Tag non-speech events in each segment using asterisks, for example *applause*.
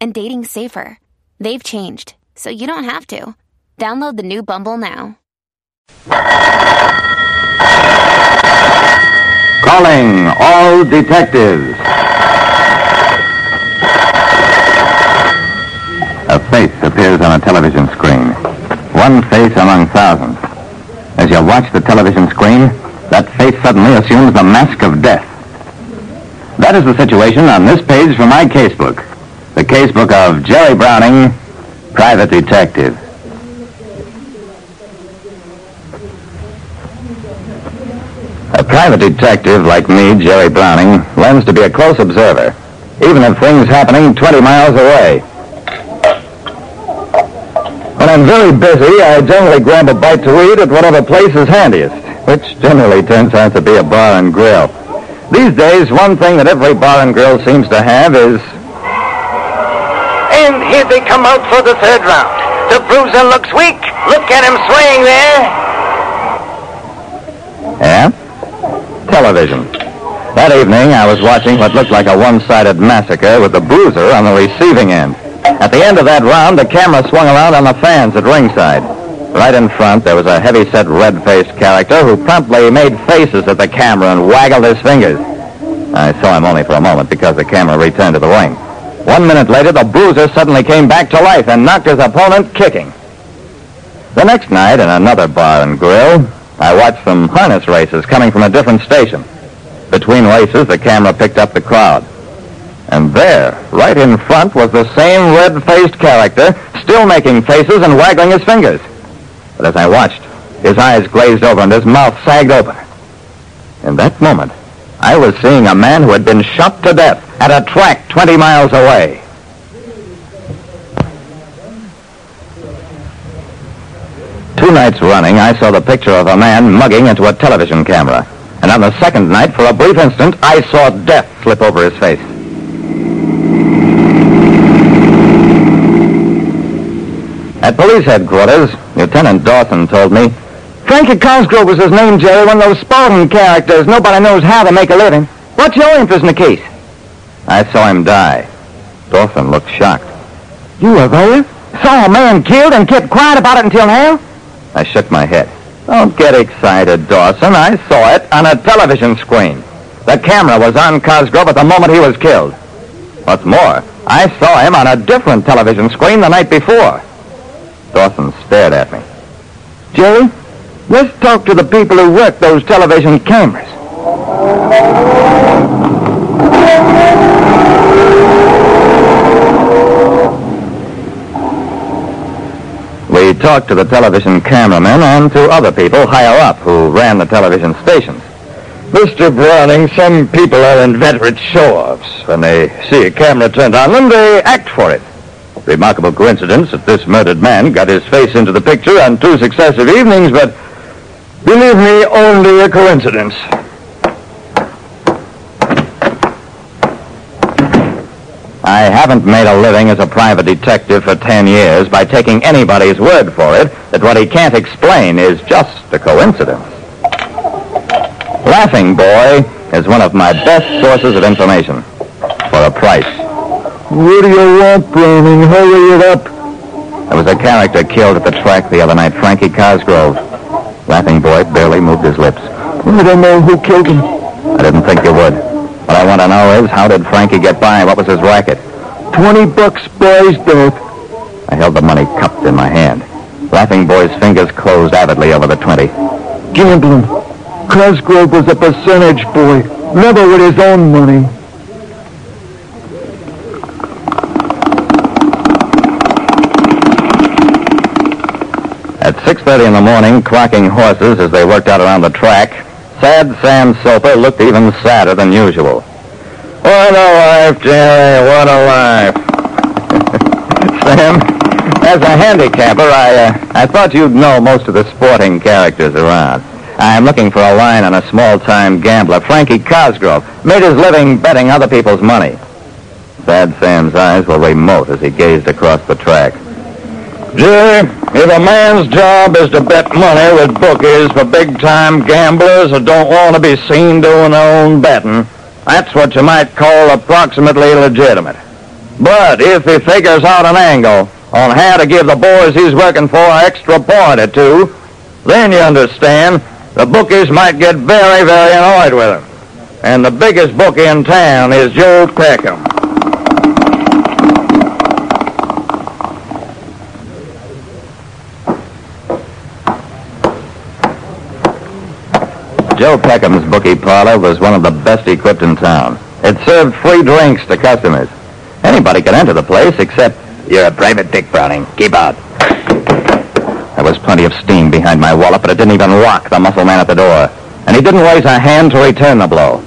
and dating safer. They've changed, so you don't have to. Download the new Bumble now. Calling all detectives. A face appears on a television screen. One face among thousands. As you watch the television screen, that face suddenly assumes the mask of death. That is the situation on this page from my casebook. The casebook of Jerry Browning, private detective. A private detective like me, Jerry Browning, learns to be a close observer, even of things happening 20 miles away. When I'm very busy, I generally grab a bite to eat at whatever place is handiest, which generally turns out to be a bar and grill. These days, one thing that every bar and grill seems to have is... Here they come out for the third round. The bruiser looks weak. Look at him swaying there. Yeah? Television. That evening, I was watching what looked like a one-sided massacre with the bruiser on the receiving end. At the end of that round, the camera swung around on the fans at ringside. Right in front, there was a heavy-set, red-faced character who promptly made faces at the camera and waggled his fingers. I saw him only for a moment because the camera returned to the ring. One minute later, the bruiser suddenly came back to life and knocked his opponent kicking. The next night, in another bar and grill, I watched some harness races coming from a different station. Between races, the camera picked up the crowd. And there, right in front, was the same red-faced character, still making faces and waggling his fingers. But as I watched, his eyes glazed over and his mouth sagged open. In that moment, I was seeing a man who had been shot to death at a track 20 miles away. Two nights running, I saw the picture of a man mugging into a television camera. And on the second night, for a brief instant, I saw death slip over his face. At police headquarters, Lieutenant Dawson told me, Frankie Cosgrove was his name, Jerry, one of those Spalding characters. Nobody knows how to make a living. What's your interest in the case? I saw him die. Dawson looked shocked. You were there? Saw a man killed and kept quiet about it until now? I shook my head. Don't get excited, Dawson. I saw it on a television screen. The camera was on Cosgrove at the moment he was killed. What's more, I saw him on a different television screen the night before. Dawson stared at me. Jerry, let's talk to the people who work those television cameras. We talked to the television cameramen and to other people higher up who ran the television stations. Mr. Browning, some people are inveterate show-offs. When they see a camera turned on them, they act for it. Remarkable coincidence that this murdered man got his face into the picture on two successive evenings, but believe me, only a coincidence. I haven't made a living as a private detective for ten years by taking anybody's word for it that what he can't explain is just a coincidence. Laughing Boy is one of my best sources of information for a price. What do you want, Browning? Hurry it up. There was a character killed at the track the other night, Frankie Cosgrove. Laughing Boy barely moved his lips. I don't know who killed him. I didn't think you would. What I want to know is, how did Frankie get by? What was his racket? Twenty bucks boys, death. I held the money cupped in my hand. Laughing Boy's fingers closed avidly over the twenty. Gambling. Cosgrove was a percentage boy. Never with his own money. 6.30 in the morning, clocking horses as they worked out around the track, sad Sam Soper looked even sadder than usual. What a life, Jerry. What a life. *laughs* Sam, As a handicapper, I, uh, I thought you'd know most of the sporting characters around. I'm looking for a line on a small-time gambler, Frankie Cosgrove. Made his living betting other people's money. Sad Sam's eyes were remote as he gazed across the track. Jerry, if a man's job is to bet money with bookies for big-time gamblers who don't want to be seen doing their own betting, that's what you might call approximately legitimate. But if he figures out an angle on how to give the boys he's working for an extra point or two, then you understand the bookies might get very, very annoyed with him. And the biggest bookie in town is Joe Peckham. Joe Peckham's bookie parlor was one of the best equipped in town. It served free drinks to customers. Anybody could enter the place except you're a private dick, Browning. Keep out. There was plenty of steam behind my wallet, but it didn't even rock the muscle man at the door. And he didn't raise a hand to return the blow.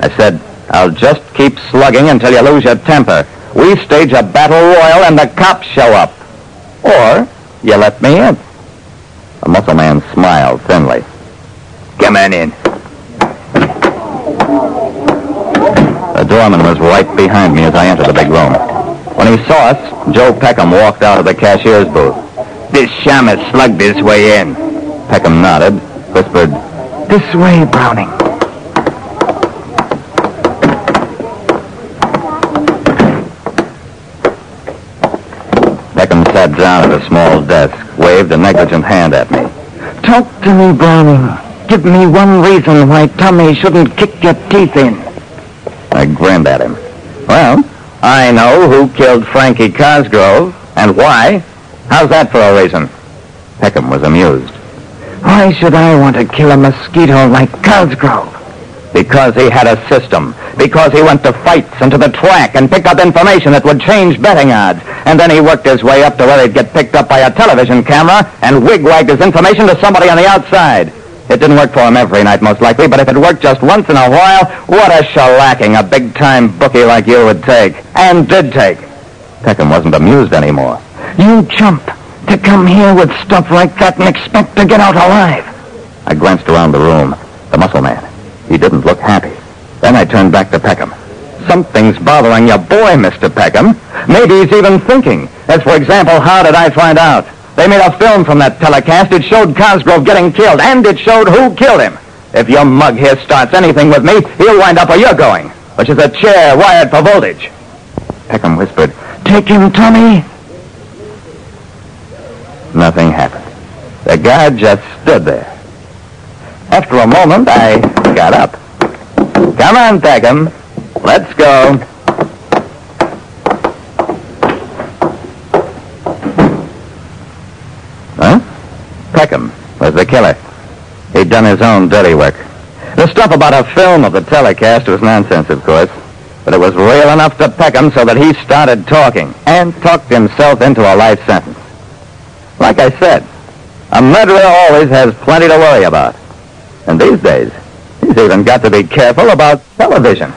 I said, I'll just keep slugging until you lose your temper. We stage a battle royal and the cops show up. Or you let me in. The muscle man smiled thinly. Come on in. The doorman was right behind me as I entered the big room. When he saw us, Joe Peckham walked out of the cashier's booth. This shamus slugged his way in. Peckham nodded, whispered, This way, Browning. Peckham sat down at a small desk, waved a negligent hand at me. Talk to me, Browning. Give me one reason why Tommy shouldn't kick your teeth in. I grinned at him. Well, I know who killed Frankie Cosgrove and why. How's that for a reason? Peckham was amused. Why should I want to kill a mosquito like Cosgrove? Because he had a system. Because he went to fights and to the track and picked up information that would change betting odds. And then he worked his way up to where he'd get picked up by a television camera and wigwagged his information to somebody on the outside. It didn't work for him every night, most likely, but if it worked just once in a while, what a shellacking a big-time bookie like you would take. And did take. Peckham wasn't amused anymore. You chump to come here with stuff like that and expect to get out alive. I glanced around the room. The muscle man. He didn't look happy. Then I turned back to Peckham. Something's bothering your boy, Mr. Peckham. Maybe he's even thinking. As, for example, how did I find out? They made a film from that telecast. It showed Cosgrove getting killed, and it showed who killed him. If your mug here starts anything with me, he'll wind up where you're going, which is a chair wired for voltage. Peckham whispered, Take him, Tommy. Nothing happened. The guard just stood there. After a moment, I got up. Come on, Peckham. Let's go. Peckham was the killer. He'd done his own dirty work. The stuff about a film of the telecast was nonsense, of course. But it was real enough to Peckham so that he started talking and talked himself into a life sentence. Like I said, a murderer always has plenty to worry about. And these days, he's even got to be careful about television.